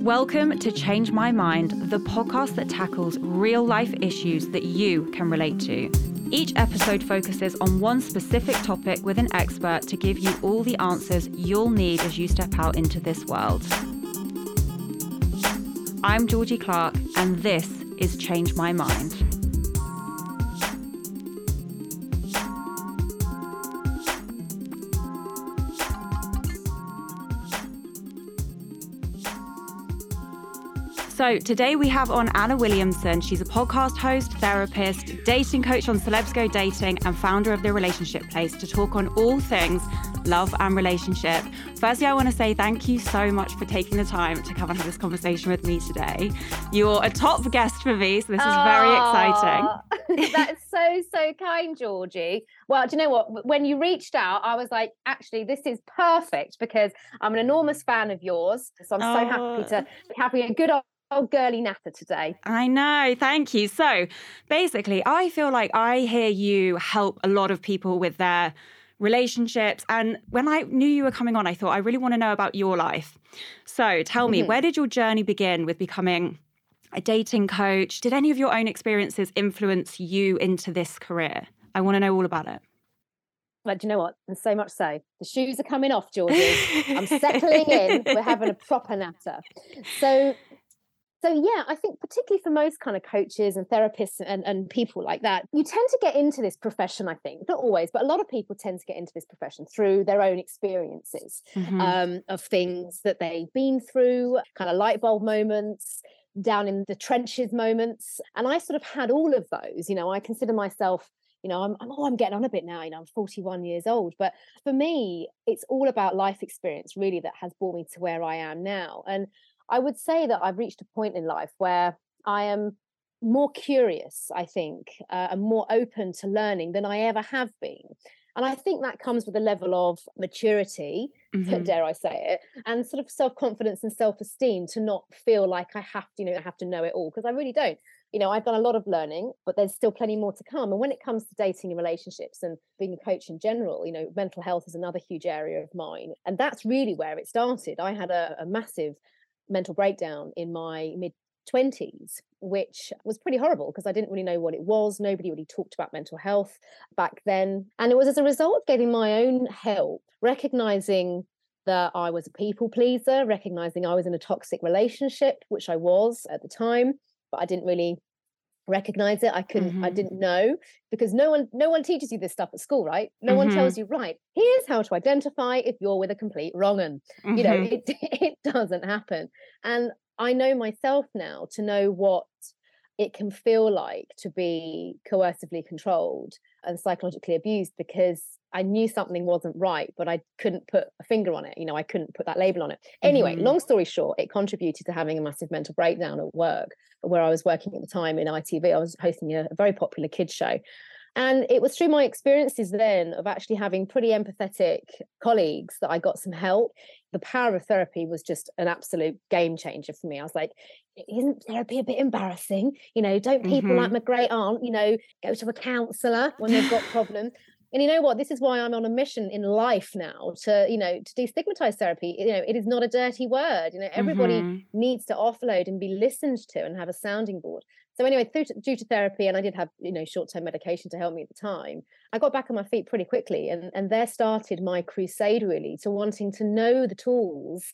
Welcome to Change My Mind, the podcast that tackles real life issues that you can relate to. Each episode focuses on one specific topic with an expert to give you all the answers you'll need as you step out into this world. I'm Georgie Clark, and this is Change My Mind. So, today we have on Anna Williamson. She's a podcast host, therapist, dating coach on Celebs Go Dating, and founder of The Relationship Place to talk on all things love and relationship. Firstly, I want to say thank you so much for taking the time to come and have this conversation with me today. You're a top guest for me, so this is very exciting. That's so, so kind, Georgie. Well, do you know what? When you reached out, I was like, actually, this is perfect because I'm an enormous fan of yours. So I'm so happy oh. to be having a good Oh, girly natter today. I know. Thank you. So basically, I feel like I hear you help a lot of people with their relationships. And when I knew you were coming on, I thought, I really want to know about your life. So tell me, mm-hmm. where did your journey begin with becoming a dating coach? Did any of your own experiences influence you into this career? I want to know all about it. Well, do you know what? And so much so. The shoes are coming off, Georgie. I'm settling in. We're having a proper natter. So so yeah, I think particularly for most kind of coaches and therapists and, and people like that, you tend to get into this profession, I think, not always, but a lot of people tend to get into this profession through their own experiences mm-hmm. um, of things that they've been through, kind of light bulb moments, down in the trenches moments. And I sort of had all of those. You know, I consider myself you know I'm, I'm, oh i'm getting on a bit now you know i'm 41 years old but for me it's all about life experience really that has brought me to where i am now and I would say that I've reached a point in life where I am more curious, I think, uh, and more open to learning than I ever have been. And I think that comes with a level of maturity, mm-hmm. dare I say it, and sort of self confidence and self esteem to not feel like I have to, you know, I have to know it all because I really don't. You know, I've done a lot of learning, but there's still plenty more to come. And when it comes to dating and relationships and being a coach in general, you know, mental health is another huge area of mine. And that's really where it started. I had a, a massive mental breakdown in my mid 20s, which was pretty horrible because I didn't really know what it was. Nobody really talked about mental health back then. And it was as a result of getting my own help, recognizing that I was a people pleaser, recognizing I was in a toxic relationship, which I was at the time, but I didn't really recognize it i couldn't mm-hmm. i didn't know because no one no one teaches you this stuff at school right no mm-hmm. one tells you right here's how to identify if you're with a complete wrong un mm-hmm. you know mm-hmm. it it doesn't happen and i know myself now to know what it can feel like to be coercively controlled and psychologically abused because I knew something wasn't right, but I couldn't put a finger on it. You know, I couldn't put that label on it. Anyway, mm-hmm. long story short, it contributed to having a massive mental breakdown at work where I was working at the time in ITV. I was hosting a, a very popular kids show. And it was through my experiences then of actually having pretty empathetic colleagues that I got some help. The power of therapy was just an absolute game changer for me. I was like, isn't therapy a bit embarrassing? You know, don't people mm-hmm. like my great aunt, you know, go to a counselor when they've got problems? and you know what this is why i'm on a mission in life now to you know to destigmatize therapy you know it is not a dirty word you know everybody mm-hmm. needs to offload and be listened to and have a sounding board so anyway, to, due to therapy, and I did have you know short term medication to help me at the time. I got back on my feet pretty quickly, and and there started my crusade really to wanting to know the tools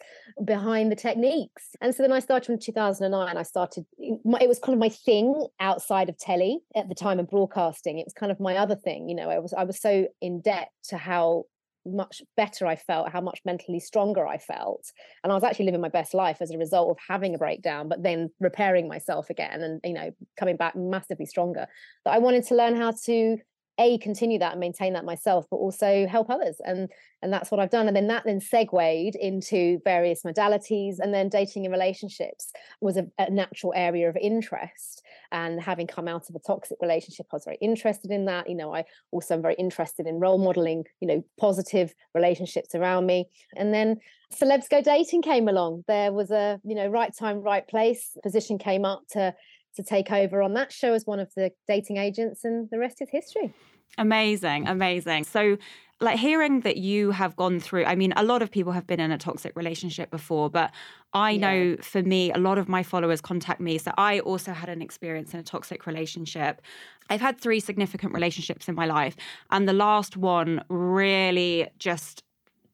behind the techniques. And so then I started from 2009. I started. It was kind of my thing outside of telly at the time of broadcasting. It was kind of my other thing. You know, I was I was so in debt to how much better I felt, how much mentally stronger I felt. And I was actually living my best life as a result of having a breakdown, but then repairing myself again and, you know, coming back massively stronger. That I wanted to learn how to a continue that and maintain that myself but also help others and and that's what i've done and then that then segued into various modalities and then dating and relationships was a, a, natural area of interest and having come out of a toxic relationship i was very interested in that you know i also am very interested in role modeling you know positive relationships around me and then celebs go dating came along there was a you know right time right place position came up to to take over on that show as one of the dating agents, and the rest is history. Amazing, amazing. So, like hearing that you have gone through i mean a lot of people have been in a toxic relationship before but i yeah. know for me a lot of my followers contact me so i also had an experience in a toxic relationship i've had three significant relationships in my life and the last one really just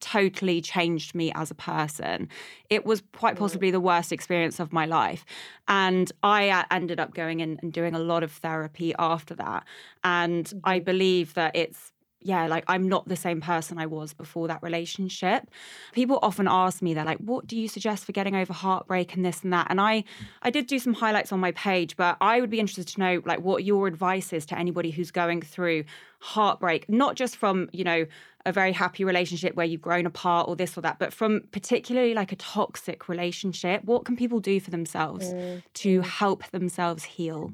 totally changed me as a person. It was quite possibly the worst experience of my life. And I uh, ended up going in and doing a lot of therapy after that. And I mm-hmm. believe that it's yeah, like I'm not the same person I was before that relationship. People often ask me, they're like, what do you suggest for getting over heartbreak and this and that? And I I did do some highlights on my page, but I would be interested to know like what your advice is to anybody who's going through heartbreak, not just from, you know, a very happy relationship where you've grown apart or this or that, but from particularly like a toxic relationship, what can people do for themselves mm. to mm. help themselves heal?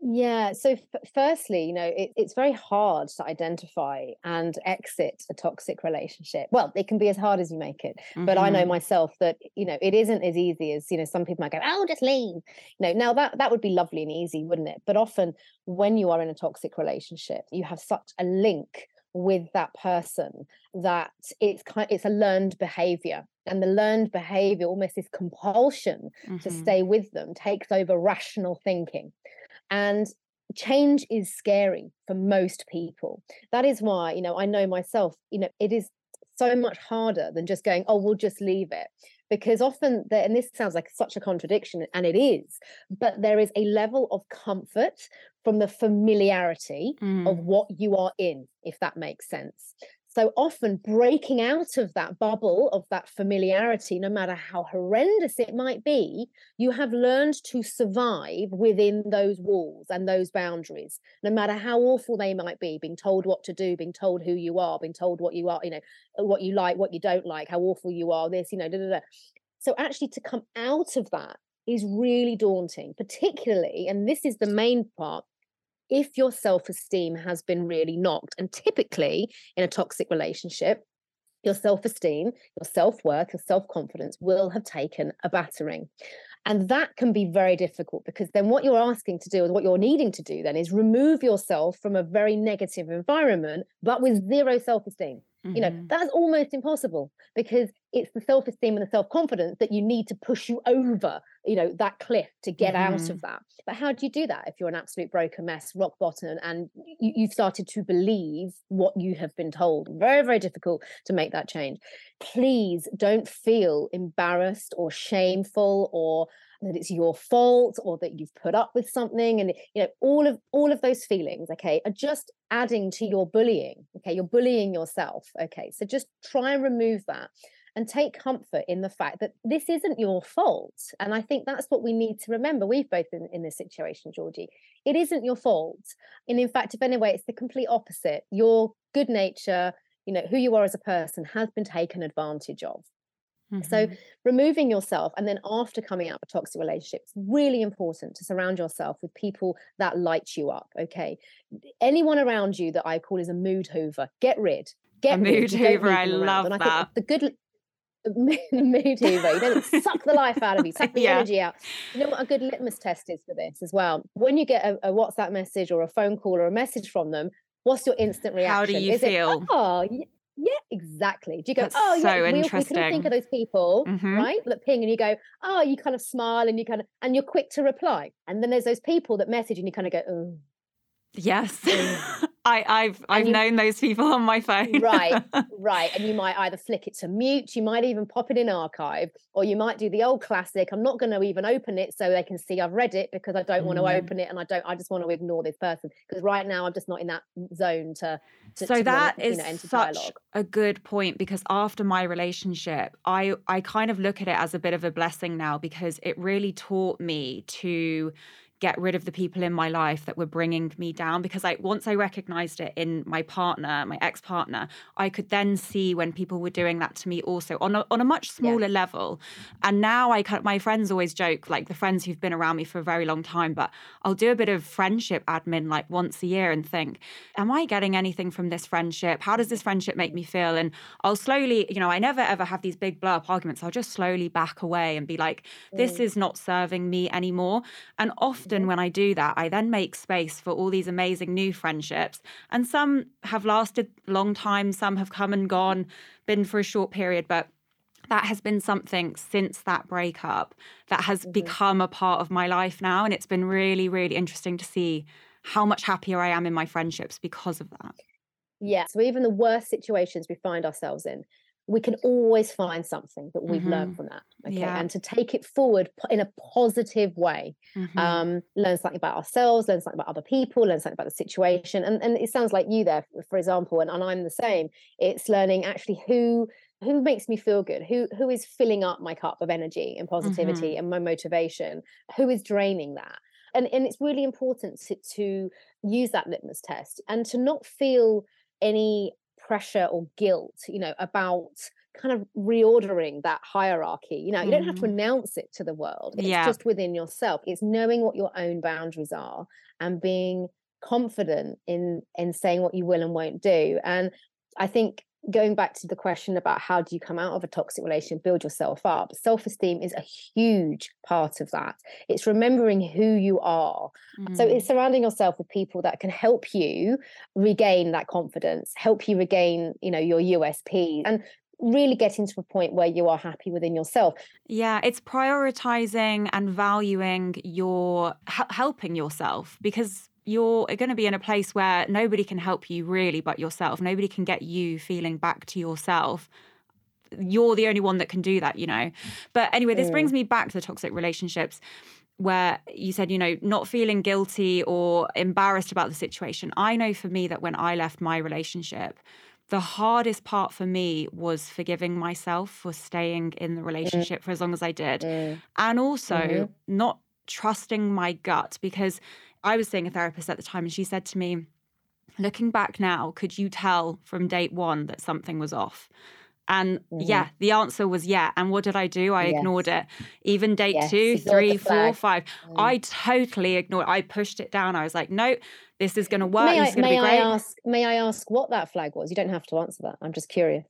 Yeah. So, f- firstly, you know, it, it's very hard to identify and exit a toxic relationship. Well, it can be as hard as you make it. Mm-hmm. But I know mm-hmm. myself that, you know, it isn't as easy as, you know, some people might go, oh, just leave. You know, now that, that would be lovely and easy, wouldn't it? But often when you are in a toxic relationship, you have such a link with that person that it's kind it's a learned behavior and the learned behavior almost this compulsion mm-hmm. to stay with them takes over rational thinking and change is scary for most people. That is why, you know, I know myself, you know, it is so much harder than just going, oh, we'll just leave it. Because often, there, and this sounds like such a contradiction, and it is, but there is a level of comfort from the familiarity mm. of what you are in, if that makes sense. So often breaking out of that bubble of that familiarity, no matter how horrendous it might be, you have learned to survive within those walls and those boundaries, no matter how awful they might be, being told what to do, being told who you are, being told what you are, you know, uh, what you like, what you don't like, how awful you are, this, you know, da, da, da. So actually to come out of that is really daunting, particularly, and this is the main part, if your self esteem has been really knocked. And typically in a toxic relationship, your self esteem, your self worth, your self confidence will have taken a battering. And that can be very difficult because then what you're asking to do and what you're needing to do then is remove yourself from a very negative environment, but with zero self esteem. Mm-hmm. You know, mm-hmm. that's almost impossible because it's the self esteem and the self confidence that you need to push you over, you know, that cliff to get mm-hmm. out of that. But how do you do that if you're an absolute broken mess, rock bottom, and you, you've started to believe what you have been told? Very, very difficult to make that change. Please don't feel embarrassed or shameful or that it's your fault or that you've put up with something and you know all of all of those feelings okay are just adding to your bullying okay you're bullying yourself okay so just try and remove that and take comfort in the fact that this isn't your fault and i think that's what we need to remember. We've both been in this situation georgie. It isn't your fault and in fact if anyway it's the complete opposite. Your good nature you know who you are as a person has been taken advantage of Mm-hmm. So removing yourself and then after coming out of toxic relationships, really important to surround yourself with people that light you up. Okay. Anyone around you that I call is a mood hoover, get rid. Get a mood hoover. I love and that. The good the mood hoover. You know, suck the life out of you, suck the yeah. energy out. You know what a good litmus test is for this as well? When you get a, a, WhatsApp message or a phone call or a message from them, what's your instant reaction? How do you is feel? It, oh, yeah, exactly. Do you go, That's oh, so yeah, we, we couldn't think of those people, mm-hmm. right? That ping and you go, oh, you kind of smile and you kind of, and you're quick to reply. And then there's those people that message and you kind of go, oh. Yes. I, have I've you, known those people on my phone. right, right. And you might either flick it to mute, you might even pop it in archive, or you might do the old classic. I'm not going to even open it so they can see I've read it because I don't mm. want to open it and I don't. I just want to ignore this person because right now I'm just not in that zone to. to so to that wanna, is you know, such dialogue. a good point because after my relationship, I I kind of look at it as a bit of a blessing now because it really taught me to get rid of the people in my life that were bringing me down because I once I recognized it in my partner, my ex-partner, I could then see when people were doing that to me also on a, on a much smaller yeah. level. And now I my friends always joke like the friends who've been around me for a very long time, but I'll do a bit of friendship admin like once a year and think, am I getting anything from this friendship? How does this friendship make me feel? And I'll slowly, you know, I never ever have these big blow up arguments. I'll just slowly back away and be like, this mm. is not serving me anymore. And often often when I do that, I then make space for all these amazing new friendships. And some have lasted a long time, some have come and gone, been for a short period, but that has been something since that breakup that has mm-hmm. become a part of my life now. And it's been really, really interesting to see how much happier I am in my friendships because of that. Yeah. So even the worst situations we find ourselves in, we can always find something that we've mm-hmm. learned from that okay yeah. and to take it forward in a positive way mm-hmm. um, learn something about ourselves learn something about other people learn something about the situation and, and it sounds like you there for example and, and i'm the same it's learning actually who who makes me feel good who who is filling up my cup of energy and positivity mm-hmm. and my motivation who is draining that and and it's really important to, to use that litmus test and to not feel any pressure or guilt you know about kind of reordering that hierarchy you know you don't have to mm. announce it to the world it's yeah. just within yourself it's knowing what your own boundaries are and being confident in in saying what you will and won't do and i think going back to the question about how do you come out of a toxic relationship, build yourself up, self esteem is a huge part of that. It's remembering who you are. Mm. So it's surrounding yourself with people that can help you regain that confidence, help you regain, you know, your USP and really getting to a point where you are happy within yourself. Yeah, it's prioritizing and valuing your helping yourself because you're going to be in a place where nobody can help you really but yourself. Nobody can get you feeling back to yourself. You're the only one that can do that, you know. But anyway, this mm. brings me back to the toxic relationships where you said, you know, not feeling guilty or embarrassed about the situation. I know for me that when I left my relationship, the hardest part for me was forgiving myself for staying in the mm. relationship for as long as I did. Mm. And also mm-hmm. not trusting my gut because I was seeing a therapist at the time and she said to me, Looking back now, could you tell from date one that something was off? And mm-hmm. yeah, the answer was yeah. And what did I do? I yes. ignored it. Even date yes. two, three, four, five. Mm. I totally ignored It. I pushed it down. I was like, no, this is going to work. May, I, may I ask, may I ask what that flag was? You don't have to answer that. I'm just curious.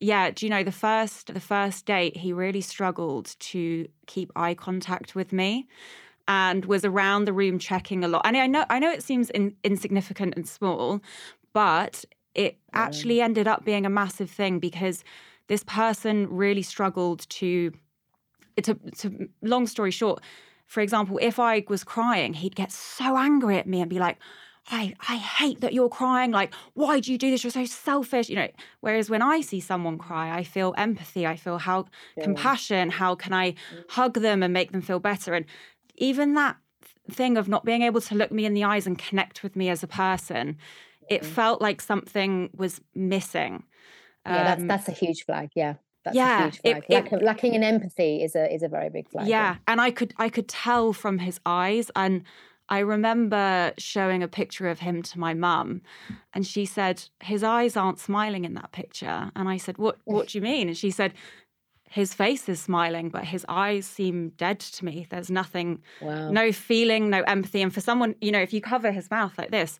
Yeah, do you know the first the first date he really struggled to keep eye contact with me and was around the room checking a lot. And I know I know it seems in, insignificant and small, but it actually ended up being a massive thing because this person really struggled to It's a long story short for example if i was crying he'd get so angry at me and be like I, I hate that you're crying. Like, why do you do this? You're so selfish. You know, whereas when I see someone cry, I feel empathy. I feel how yeah. compassion. How can I mm. hug them and make them feel better? And even that thing of not being able to look me in the eyes and connect with me as a person, it mm. felt like something was missing. Yeah, that's um, that's a huge flag. Yeah. That's yeah, it, it, lacking, lacking in empathy is a is a very big flag. Yeah, yeah, and I could I could tell from his eyes, and I remember showing a picture of him to my mum, and she said his eyes aren't smiling in that picture, and I said, "What What do you mean?" And she said, his face is smiling, but his eyes seem dead to me. There's nothing, wow. no feeling, no empathy. And for someone, you know, if you cover his mouth like this,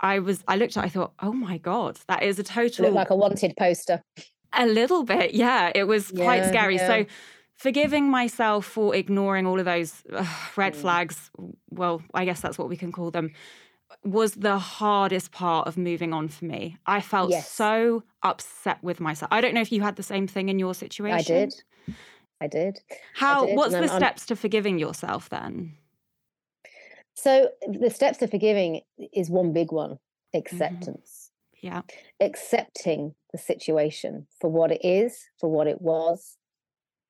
I was, I looked at, I thought, oh my God, that is a total. like a wanted poster. A little bit, yeah. It was yeah, quite scary. Yeah. So, forgiving myself for ignoring all of those uh, red mm. flags, well, I guess that's what we can call them, was the hardest part of moving on for me. I felt yes. so upset with myself. I don't know if you had the same thing in your situation. I did. I did. How I did. what's the steps to forgiving yourself then? So the steps to forgiving is one big one, mm-hmm. acceptance. Mm-hmm. Yeah. Accepting the situation for what it is, for what it was,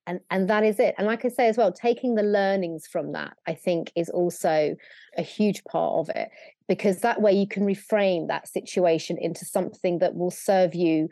and and that is it. And like i say as well taking the learnings from that i think is also a huge part of it because that way you can reframe that situation into something that will serve you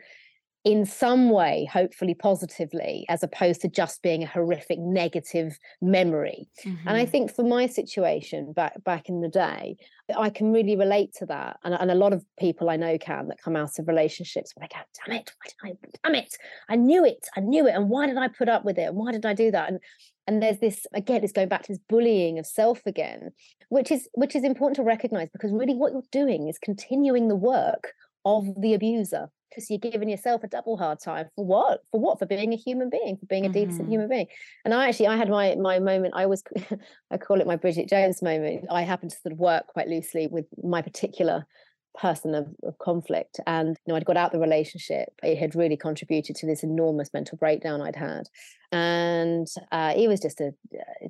in some way, hopefully positively, as opposed to just being a horrific negative memory. Mm-hmm. And I mm-hmm. think for my situation back back in the day, I can really relate to that. And, and a lot of people I know can that come out of relationships where they go, damn it, why did I damn it? I knew it, I knew it. And why did I put up with it? And why did I do that? And and there's this again it's going back to this bullying of self again which is which is important to recognize because really what you're doing is continuing the work of the abuser because you're giving yourself a double hard time for what? For what? For being a human being, for being a mm-hmm. decent human being. And I actually, I had my my moment. I was, I call it my Bridget Jones moment. I happened to sort of work quite loosely with my particular person of, of, conflict and you know i'd got out the relationship it had really contributed to this enormous mental breakdown i'd had and uh, it was just a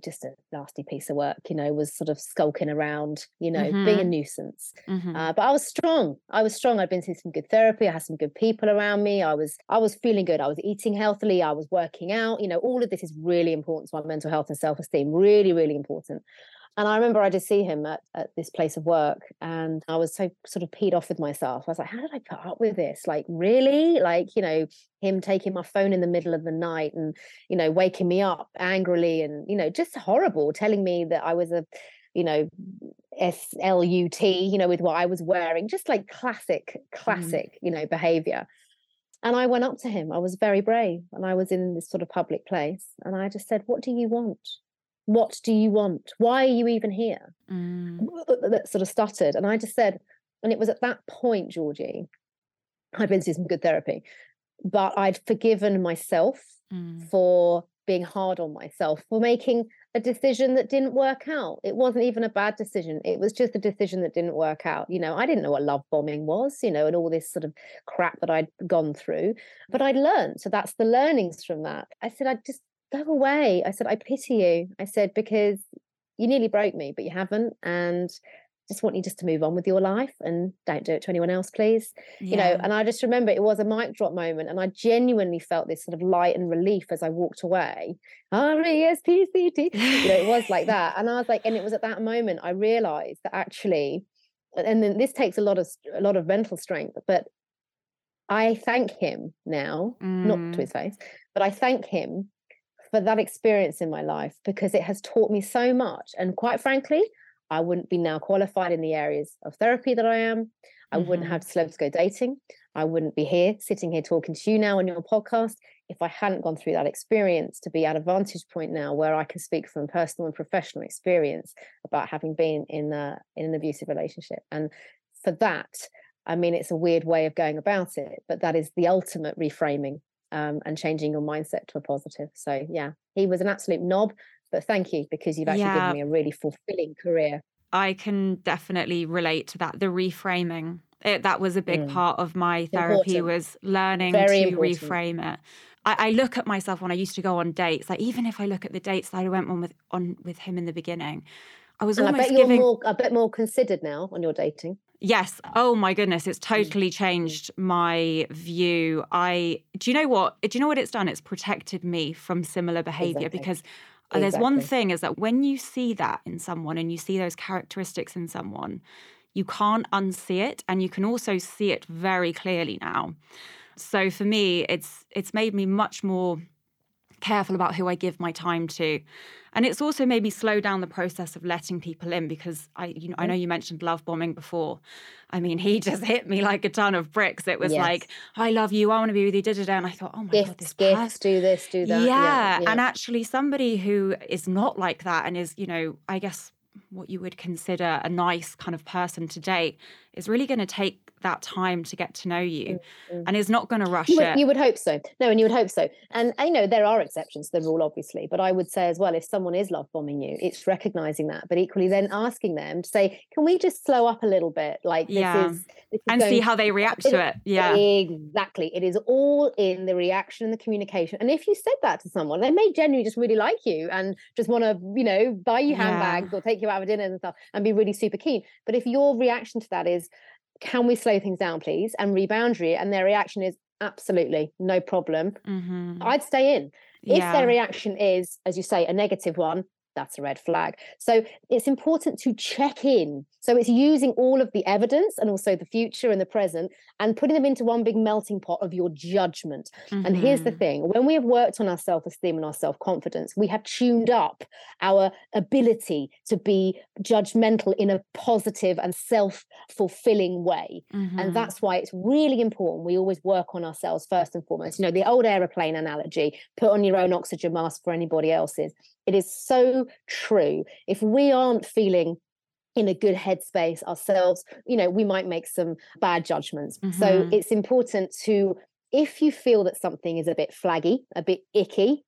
just a nasty piece of work you know was sort of skulking around you know mm-hmm. being a mm-hmm. nuisance. Mm-hmm. uh, but i was strong. I was strong. I'd been through some good therapy. I had some good people around me. I was i was feeling good. I was eating healthily. I was working out. You know all of this is really important to my mental health and self-esteem. Really really important and I remember I did see him at, at this place of work and I was so sort of peed off with myself. I was like, how did I put up with this? Like, really? Like, you know, him taking my phone in the middle of the night and, you know, waking me up angrily and, you know, just horrible, telling me that I was a, you know, S L U T, you know, with what I was wearing, just like classic, mm. classic, mm. you know, behavior. And I went up to him. I was very brave and I was in this sort of public place. And I just said, What do you want? What do you want? Why are you even here? Mm. That sort of stuttered. And I just said, and it was at that point, Georgie, I'd been through some good therapy, but I'd forgiven myself mm. for being hard on myself, for making a decision that didn't work out. It wasn't even a bad decision. It was just a decision that didn't work out. You know, I didn't know what love bombing was, you know, and all this sort of crap that I'd gone through, but I'd learned. So that's the learnings from that. I said, I just go away. I said, I pity you. I said, because you nearly broke me, but you haven't. And just want you just to move on with your life and don't do it to anyone else, please. Yeah. You know, and I just remember it was a mic drop moment. And I genuinely felt this sort of light and relief as I walked away. R-E-S-P-C-T. You know, it was like that. And I was like, and it was at that moment I realized that actually, and then this takes a lot of a lot of mental strength, but I thank him now, mm. not to mm. his face, but I thank him for that experience in my life because it has taught me so much. And quite frankly, I wouldn't be now qualified in the areas of therapy that I am. I mm-hmm. wouldn't have Celebs Go Dating. I wouldn't be here, sitting here talking to you now on your podcast if I hadn't gone through that experience to be at a vantage point now where I can speak from personal and professional experience about having been in a, in an abusive relationship. And for that, I mean, it's a weird way of going about it, but that is the ultimate reframing um, and changing your mindset to a positive. So yeah, he was an absolute knob, but thank you because you've actually yeah. given me a really fulfilling career. I can definitely relate to that. The reframing. It, that was a big mm. part of my therapy important. was learning Very to important. reframe it. I, I, look at myself when I used to go on dates, like even if I look at the dates that I went on with on with him in the beginning, I was and almost I bet giving... you're more, a bit more considered now on your dating. Yes. Oh my goodness, it's mm. totally changed my view. I do you know what? Do you know what it's done? It's protected me from similar behavior exactly. because exactly. there's one thing is that when you see that in someone and you see those characteristics in someone, you can't unsee it and you can also see it very clearly now. So for me, it's it's made me much more careful about who I give my time to. And it's also made me slow down the process of letting people in because I, you know, I know mm. you mentioned love bombing before. I mean, he just hit me like a ton of bricks. It was yes. like, I love you, I want to be with you, da da da. And I thought, oh my gifts, god, this gifts, do this, do that. Yeah. Yeah, yeah. And actually, somebody who is not like that and is, you know, I guess what you would consider a nice kind of person to date is really going to take that time to get to know you mm-hmm. and is not going to rush you would, it. You would hope so. No, and you would hope so. And I know, there are exceptions to the rule, obviously, but I would say as well, if someone is love bombing you, it's recognizing that, but equally then asking them to say, can we just slow up a little bit? Like this yeah. is and see how they react to it. Yeah. Exactly. It is all in the reaction and the communication. And if you said that to someone, they may genuinely just really like you and just want to, you know, buy you handbags yeah. or take you out for dinner and stuff and be really super keen. But if your reaction to that is, can we slow things down, please, and reboundary? And their reaction is absolutely no problem. Mm-hmm. I'd stay in. If yeah. their reaction is, as you say, a negative one, that's a red flag. So it's important to check in. So it's using all of the evidence and also the future and the present and putting them into one big melting pot of your judgment. Mm-hmm. And here's the mm-hmm. thing when we have worked on our self esteem and our self confidence, we have tuned up our ability to be judgmental in a positive and self fulfilling way. Mm-hmm. And that's why it's really important we always work on ourselves first and foremost. You know, the old aeroplane analogy put on your own oxygen mask for anybody else's. It is so true. If we aren't feeling in a good headspace ourselves you know we might make some bad judgments mm-hmm. so it's important to if you feel that something is a bit flaggy a bit icky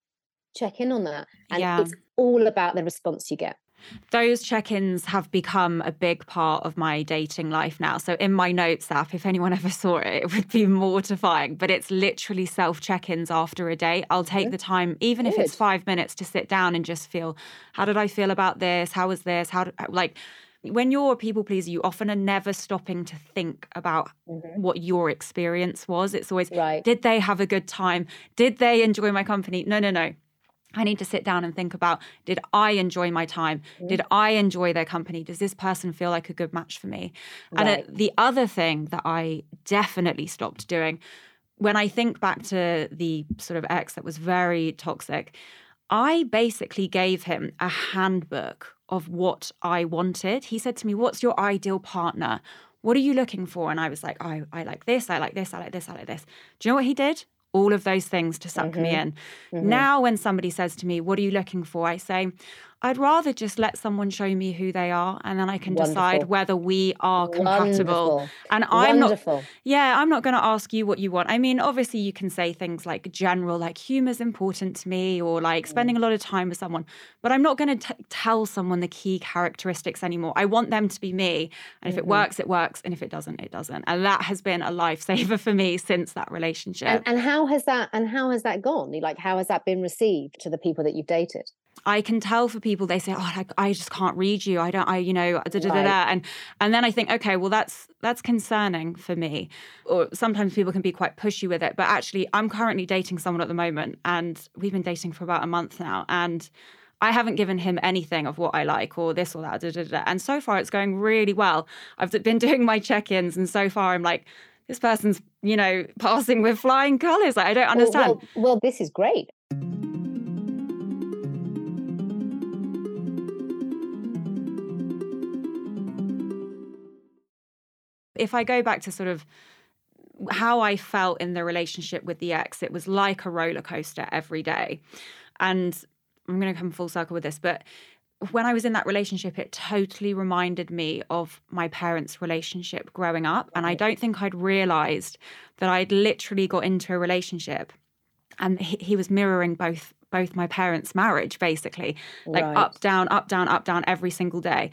check in on that and yeah. it's all about the response you get those check ins have become a big part of my dating life now. So, in my notes app, if anyone ever saw it, it would be mortifying, but it's literally self check ins after a date. I'll take the time, even Good. if it's five minutes, to sit down and just feel how did I feel about this? How was this? How, did, like, when you're a people pleaser, you often are never stopping to think about mm-hmm. what your experience was. It's always, right. did they have a good time? Did they enjoy my company? No, no, no. I need to sit down and think about did I enjoy my time? Mm-hmm. Did I enjoy their company? Does this person feel like a good match for me? Right. And uh, the other thing that I definitely stopped doing when I think back to the sort of ex that was very toxic, I basically gave him a handbook of what I wanted. He said to me, What's your ideal partner? What are you looking for? And I was like, I, I like this, I like this, I like this, I like this. Do you know what he did? All of those things to suck mm-hmm. me in. Mm-hmm. Now, when somebody says to me, What are you looking for? I say, I'd rather just let someone show me who they are and then I can Wonderful. decide whether we are compatible. Wonderful. And I'm Wonderful. not Yeah, I'm not going to ask you what you want. I mean, obviously you can say things like general like humor's important to me or like spending mm. a lot of time with someone, but I'm not going to tell someone the key characteristics anymore. I want them to be me, and if mm-hmm. it works it works and if it doesn't it doesn't. And that has been a lifesaver for me since that relationship. And, and how has that and how has that gone? Like how has that been received to the people that you've dated? I can tell for people they say, "Oh, like I just can't read you. I don't. I, you know, da, da, da, da. and and then I think, okay, well, that's that's concerning for me. Or sometimes people can be quite pushy with it, but actually, I'm currently dating someone at the moment, and we've been dating for about a month now, and. I haven't given him anything of what I like or this or that. Da, da, da. And so far, it's going really well. I've been doing my check ins, and so far, I'm like, this person's, you know, passing with flying colors. Like, I don't understand. Well, well, well this is great. If I go back to sort of how I felt in the relationship with the ex, it was like a roller coaster every day. And I'm going to come full circle with this, but when I was in that relationship, it totally reminded me of my parents' relationship growing up. And I don't think I'd realized that I'd literally got into a relationship and he, he was mirroring both both my parents' marriage, basically, like right. up, down, up, down, up, down every single day.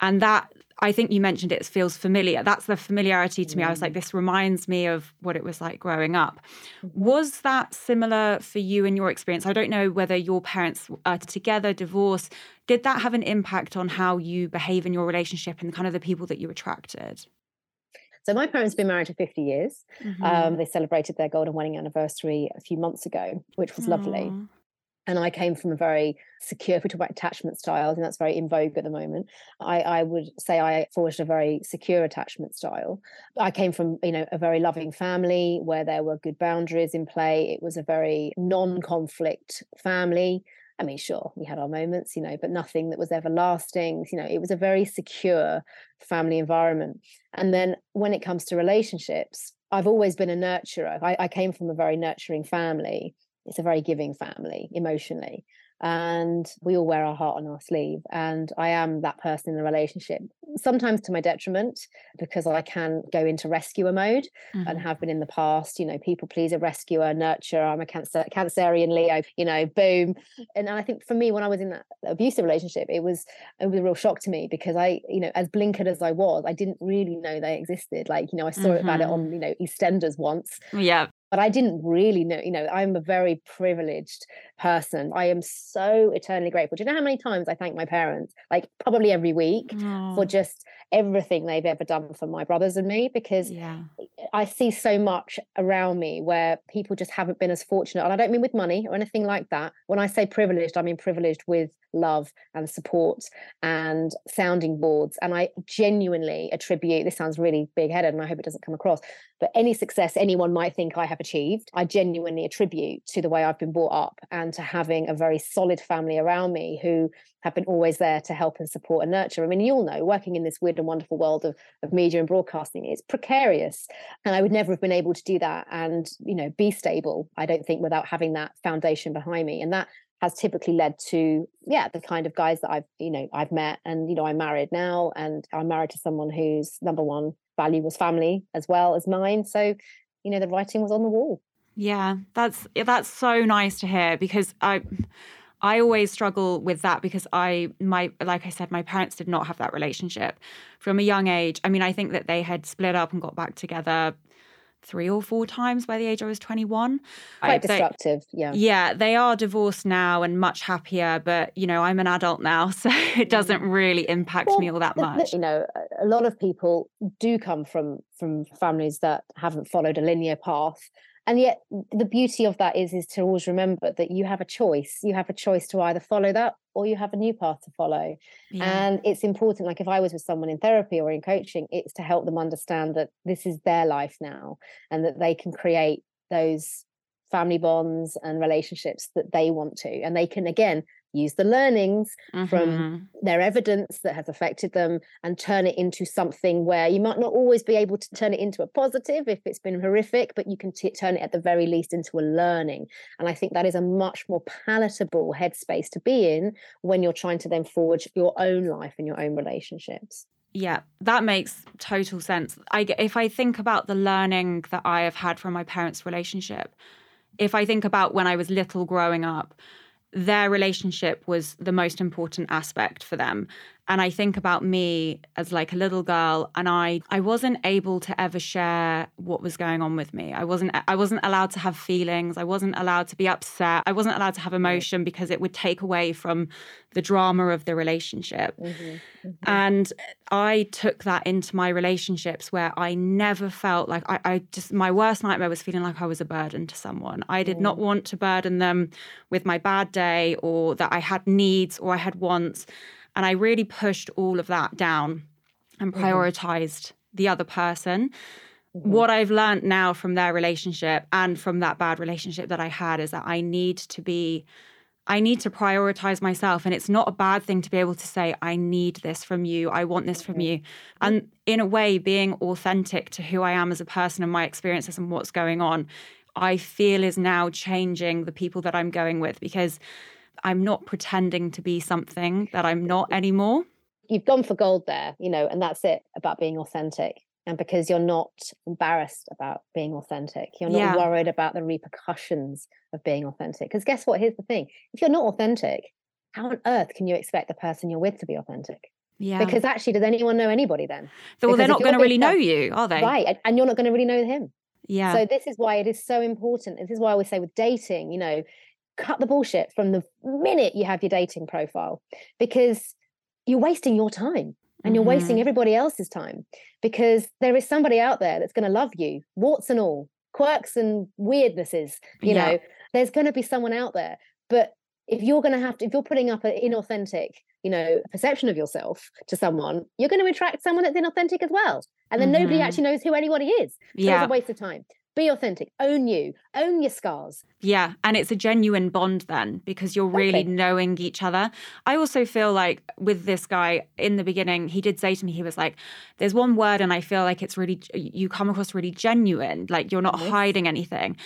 And that I think you mentioned it feels familiar. That's the familiarity to me. I was like, mm. this reminds me of what it was like growing up. Mm-hmm. Was that similar for you in your experience? I don't know whether your parents are together, divorced. Did that have an impact on how you behave in your relationship and kind of the people that you attracted? So my parents have been married for 50 years. Mm-hmm. Um, they celebrated their golden wedding anniversary a few months ago, which was Aww. lovely and I came from a very secure, if we talk about attachment styles, and that's very in vogue at the moment. I, I, would say I forged a very secure attachment style. I came from, you know, a very loving family where there were good boundaries in play. It was a very non-conflict family. I mean, sure, we had our moments, you know, but nothing that was everlasting. You know, it was a very secure family environment. And then when it comes to relationships, I've always been a nurturer. I, I came from a very nurturing family it's a very giving family emotionally and we all wear our heart on our sleeve and i am that person in the relationship sometimes to my detriment because i can go into rescuer mode mm-hmm. and have been in the past you know people pleaser rescuer nurture i'm a cancer cancerian leo you know boom and i think for me when i was in that abusive relationship it was it was a real shock to me because i you know as blinkered as i was i didn't really know they existed like you know i saw mm-hmm. about it on you know eastenders once yeah but I didn't really know, you know, I'm a very privileged person. I am so eternally grateful. Do you know how many times I thank my parents? Like probably every week for mm. just everything they've ever done for my brothers and me because yeah. I see so much around me where people just haven't been as fortunate. And I don't mean with money or anything like that. When I say privileged, I mean privileged with love and support and sounding boards. And I genuinely attribute this sounds really big headed and I hope it doesn't come across, but any success anyone might think I have achieved, I genuinely attribute to the way I've been brought up and to having a very solid family around me who have been always there to help and support and nurture. I mean, you all know working in this weird and wonderful world of, of media and broadcasting is precarious. And I would never have been able to do that and, you know, be stable, I don't think, without having that foundation behind me. And that has typically led to yeah the kind of guys that i've you know i've met and you know i'm married now and i'm married to someone who's number one value was family as well as mine so you know the writing was on the wall yeah that's that's so nice to hear because i I always struggle with that because I my like I said my parents did not have that relationship from a young age. I mean I think that they had split up and got back together three or four times by the age I was 21. Quite destructive, yeah. Yeah, they are divorced now and much happier, but you know, I'm an adult now, so it doesn't really impact well, me all that much. You know, a lot of people do come from from families that haven't followed a linear path and yet the beauty of that is is to always remember that you have a choice. You have a choice to either follow that or you have a new path to follow. Yeah. and it's important like if i was with someone in therapy or in coaching it's to help them understand that this is their life now and that they can create those family bonds and relationships that they want to. And they can again use the learnings mm-hmm. from their evidence that has affected them and turn it into something where you might not always be able to turn it into a positive if it's been horrific but you can t- turn it at the very least into a learning and i think that is a much more palatable headspace to be in when you're trying to then forge your own life and your own relationships yeah, that makes total sense. I if I think about the learning that I have had from my parents' relationship, if I think about when I was little growing up, their relationship was the most important aspect for them and i think about me as like a little girl and i i wasn't able to ever share what was going on with me. I wasn't i wasn't allowed to have feelings. I wasn't allowed to be upset. I wasn't allowed to have emotion because it would take away from the drama of the relationship. Mm-hmm, mm-hmm. and i took that into my relationships where i never felt like I, I, just my worst nightmare was feeling like i was a burden to someone. I did mm. not want to burden them with my bad day or that i had needs or i had wants and i really pushed all of that down and mm-hmm. prioritized mm-hmm. the other person mm-hmm. what I've learned now from their relationship and from that bad relationship that I had is that I need to be I need to prioritize myself. And it's not a bad thing to be able to say, I need this from you. I want this from you. And in a way, being authentic to who I am as a person and my experiences and what's going on, I feel is now changing the people that I'm going with because I'm not pretending to be something that I'm not anymore. You've gone for gold there, you know, and that's it about being authentic. And because you're not embarrassed about being authentic you're not yeah. worried about the repercussions of being authentic. Because guess what? Here's the thing. If you're not authentic how on earth can you expect the person you're with to be authentic? Yeah. Because actually does anyone know anybody then? Well they're not going to really know you are they? Right and you're not going to really know him. Yeah. So this is why it is so important. This is why i always say with dating you know cut the bullshit from the minute you have your dating profile because you're wasting your time and you're mm-hmm. wasting everybody else's time because there is somebody out there that's going to love you, warts and all, quirks and weirdnesses. You yeah. know, there's going to be someone out there. But if you're going to have to, if you're putting up an inauthentic, you know, perception of yourself to someone, you're going to attract someone that's inauthentic as well. And then mm-hmm. nobody actually knows who anybody is. So yeah. it's a waste of time be authentic. Own you. Own your scars. Yeah and it's a genuine bond then because you're really knowing each other. I also feel like with this guy in the beginning he did say to me he was like there's one word and i feel like it's really you come across really genuine like you're not mm-hmm. hiding anything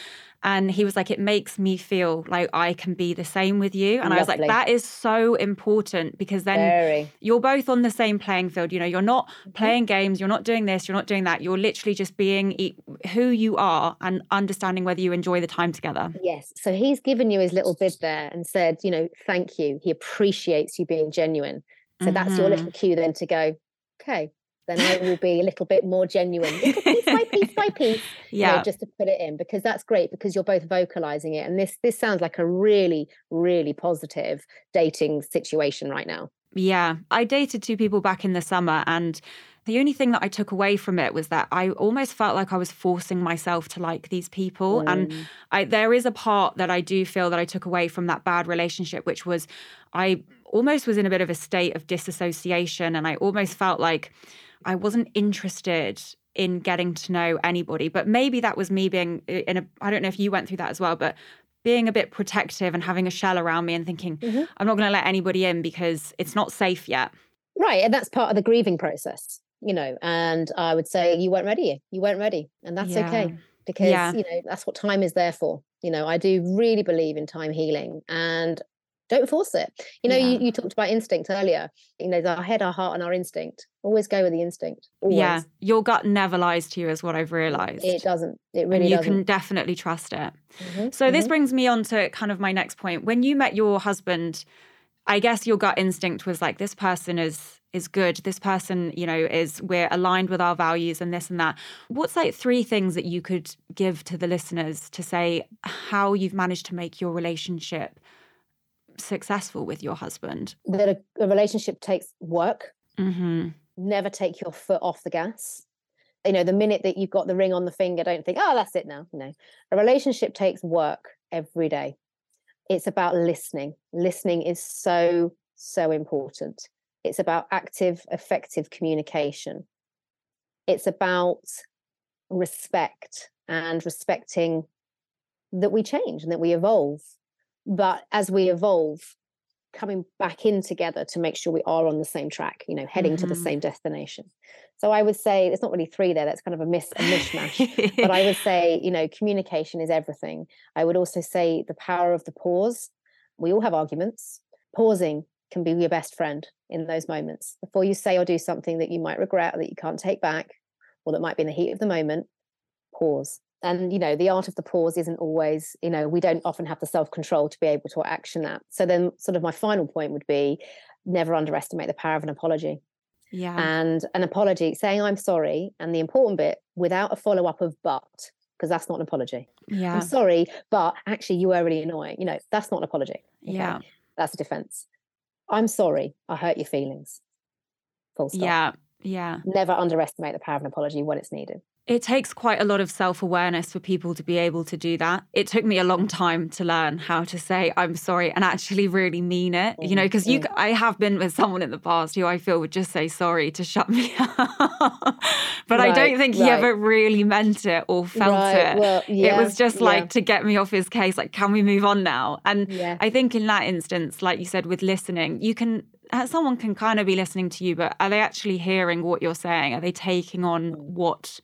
and he was like, it makes me feel like I can be the same with you. And Lovely. I was like, that is so important because then Very. you're both on the same playing field. You know, you're not mm-hmm. playing games, you're not doing this, you're not doing that. You're literally just being who you are and understanding whether you enjoy the time together. Yes. So he's given you his little bid there and said, you know, thank you. He appreciates you being genuine. So mm-hmm. that's your little mm-hmm. cue then to go, okay, then I will be a little bit more genuine, piece by piece by piece, yeah, you know, just to put it in because that's great because you're both vocalizing it, and this this sounds like a really really positive dating situation right now. Yeah, I dated two people back in the summer, and the only thing that I took away from it was that I almost felt like I was forcing myself to like these people, mm. and I, there is a part that I do feel that I took away from that bad relationship, which was I almost was in a bit of a state of disassociation, and I almost felt like I wasn't interested in getting to know anybody. But maybe that was me being in a, I don't know if you went through that as well, but being a bit protective and having a shell around me and thinking, mm-hmm. I'm not going to let anybody in because it's not safe yet. Right. And that's part of the grieving process, you know. And I would say you weren't ready. You weren't ready. And that's yeah. okay because, yeah. you know, that's what time is there for. You know, I do really believe in time healing. And don't force it. You know yeah. you, you talked about instinct earlier. You know our head our heart and our instinct. Always go with the instinct. Always. yeah your gut never lies to you is what i've realized. It doesn't. It really and you doesn't. can definitely trust it. Mm-hmm. so mm-hmm. this brings me on to kind of my next point. When you met your husband i guess your gut instinct was like this person is is good. This person you know is we're aligned with our values and this and that. What's like three things that you could give to the listeners to say how you've managed to make your relationship successful with your husband? That a, a relationship takes work. Mm-hmm. Never take your foot off the gas. You know, the minute that you've got the ring on the finger, don't think, oh, that's it now. No, a relationship takes work every day. It's about listening. Listening is so, so important. It's about active, effective communication. It's about respect and respecting that we change and that we evolve but as we evolve coming back in together to make sure we are on the same track you know heading mm-hmm. to the mm-hmm. same destination. So i would say it's not really three there that's kind of a, miss, a mishmash but i would say you know communication is everything. I would also say the power of the pause. We all have arguments. Pausing can be your best friend in those moments. Before you say or do something that you might regret or that you can't take back or that might be in the heat of the moment pause and you know the art of the pause isn't always you know we don't often have the self control to be able to action that. So then sort of my final point would be never underestimate the power of an apology. Yeah. And an apology saying i'm sorry and the important bit without a follow up of but because that's not an apology. Yeah. i'm sorry but actually you were really annoying. You know that's not an apology okay? yeah. That's a defense. I'm sorry i hurt your feelings. Full stop. Yeah yeah. Never underestimate the power of an apology when it's needed it takes quite a lot of self awareness for people to be able to do that. It took me a long time to learn how to say I'm sorry and actually really mean it. You know, because you, mm-hmm. I have been with someone in the past who I feel would just say sorry to shut me up, but right, I don't think right. he ever really meant it or felt right. it. Well, yeah, it was just like yeah. to get me off his case. Like, can we move on now? And yeah. I think in that instance, like you said, with listening, you can uh, someone can kind of be listening to you, but are they actually hearing what you're saying? Are they taking on mm. what?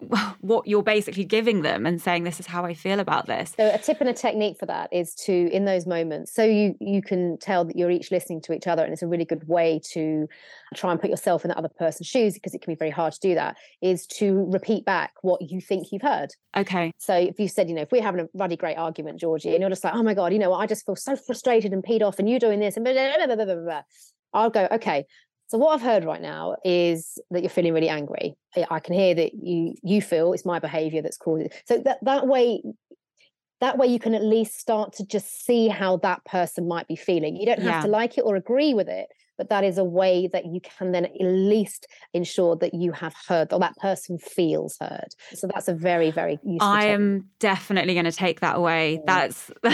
what you're basically giving them and saying this is how i feel about this. So a tip and a technique for that is to in those moments so you you can tell that you're each listening to each other and it's a really good way to try and put yourself in the other person's shoes because it can be very hard to do that is to repeat back what you think you've heard. Okay. So if you said you know if we're having a ruddy great argument georgie and you're just like oh my god you know what? I just feel so frustrated and peed off and you're doing this and blah, blah, blah, I'll go, okay, so what I've heard right now is that you're feeling really angry. I can hear that you you feel it's my behavior that's causing it. So that that way that way you can at least start to just see how that person might be feeling. You don't have yeah. to like it or agree with it, but that is a way that you can then at least ensure that you have heard or that person feels heard. So that's a very, very useful. I am definitely going to take that away. That's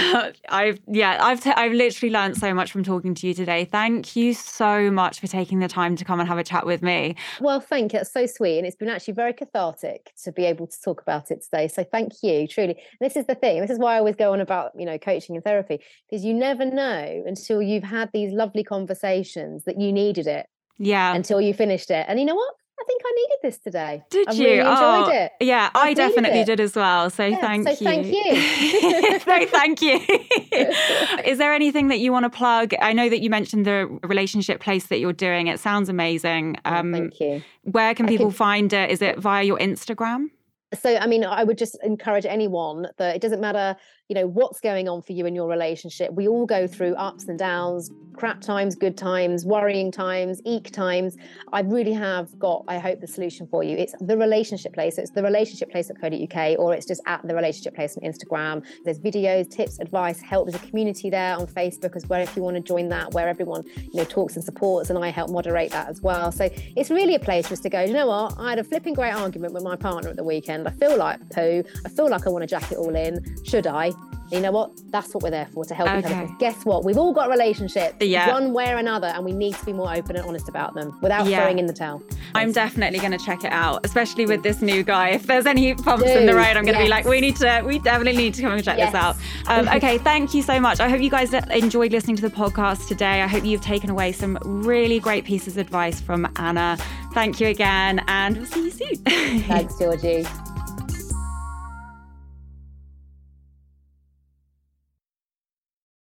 I've yeah I've t- I've literally learned so much from talking to you today. Thank you so much for taking the time to come and have a chat with me. Well, thank you. It's so sweet, and it's been actually very cathartic to be able to talk about it today. So thank you, truly. This is the thing. This is why I always go on about you know coaching and therapy because you never know until you've had these lovely conversations that you needed it. Yeah. Until you finished it. And you know what? I think I needed this today. Did I you? Really enjoyed oh, it. Yeah, I, I definitely it. did as well. So yeah, thank so you. Thank you. so thank you. Is there anything that you want to plug? I know that you mentioned the relationship place that you're doing. It sounds amazing. Oh, um, oh, thank you. Where can people can... find it? Is it via your Instagram? So, I mean, I would just encourage anyone that it doesn't matter you know what's going on for you in your relationship we all go through ups and downs crap times good times worrying times eek times. I really have got i hope the solution for you. It's the relationship place it's the relationship place at uk or it's just at the relationship place on instagram. There's videos tips advice help. There's a community there on facebook as well if you want to join that where everyone you know talks and supports and i help moderate that as well. So it's really a place just to go you know what? I had a flipping great argument with my partner at the weekend i feel like poo i feel like i want to jack it all in should i you know what? That's what we're there for to help okay. each other. Guess what? We've all got relationships, yeah. one way or another, and we need to be more open and honest about them without yeah. throwing in the towel. I'm definitely going to check it out, especially with this new guy. If there's any bumps in the road, I'm going to yes. be like, we need to, we definitely need to come and check yes. this out. Um, okay, thank you so much. I hope you guys enjoyed listening to the podcast today. I hope you've taken away some really great pieces of advice from Anna. Thank you again, and we'll see you soon. Thanks, Georgie.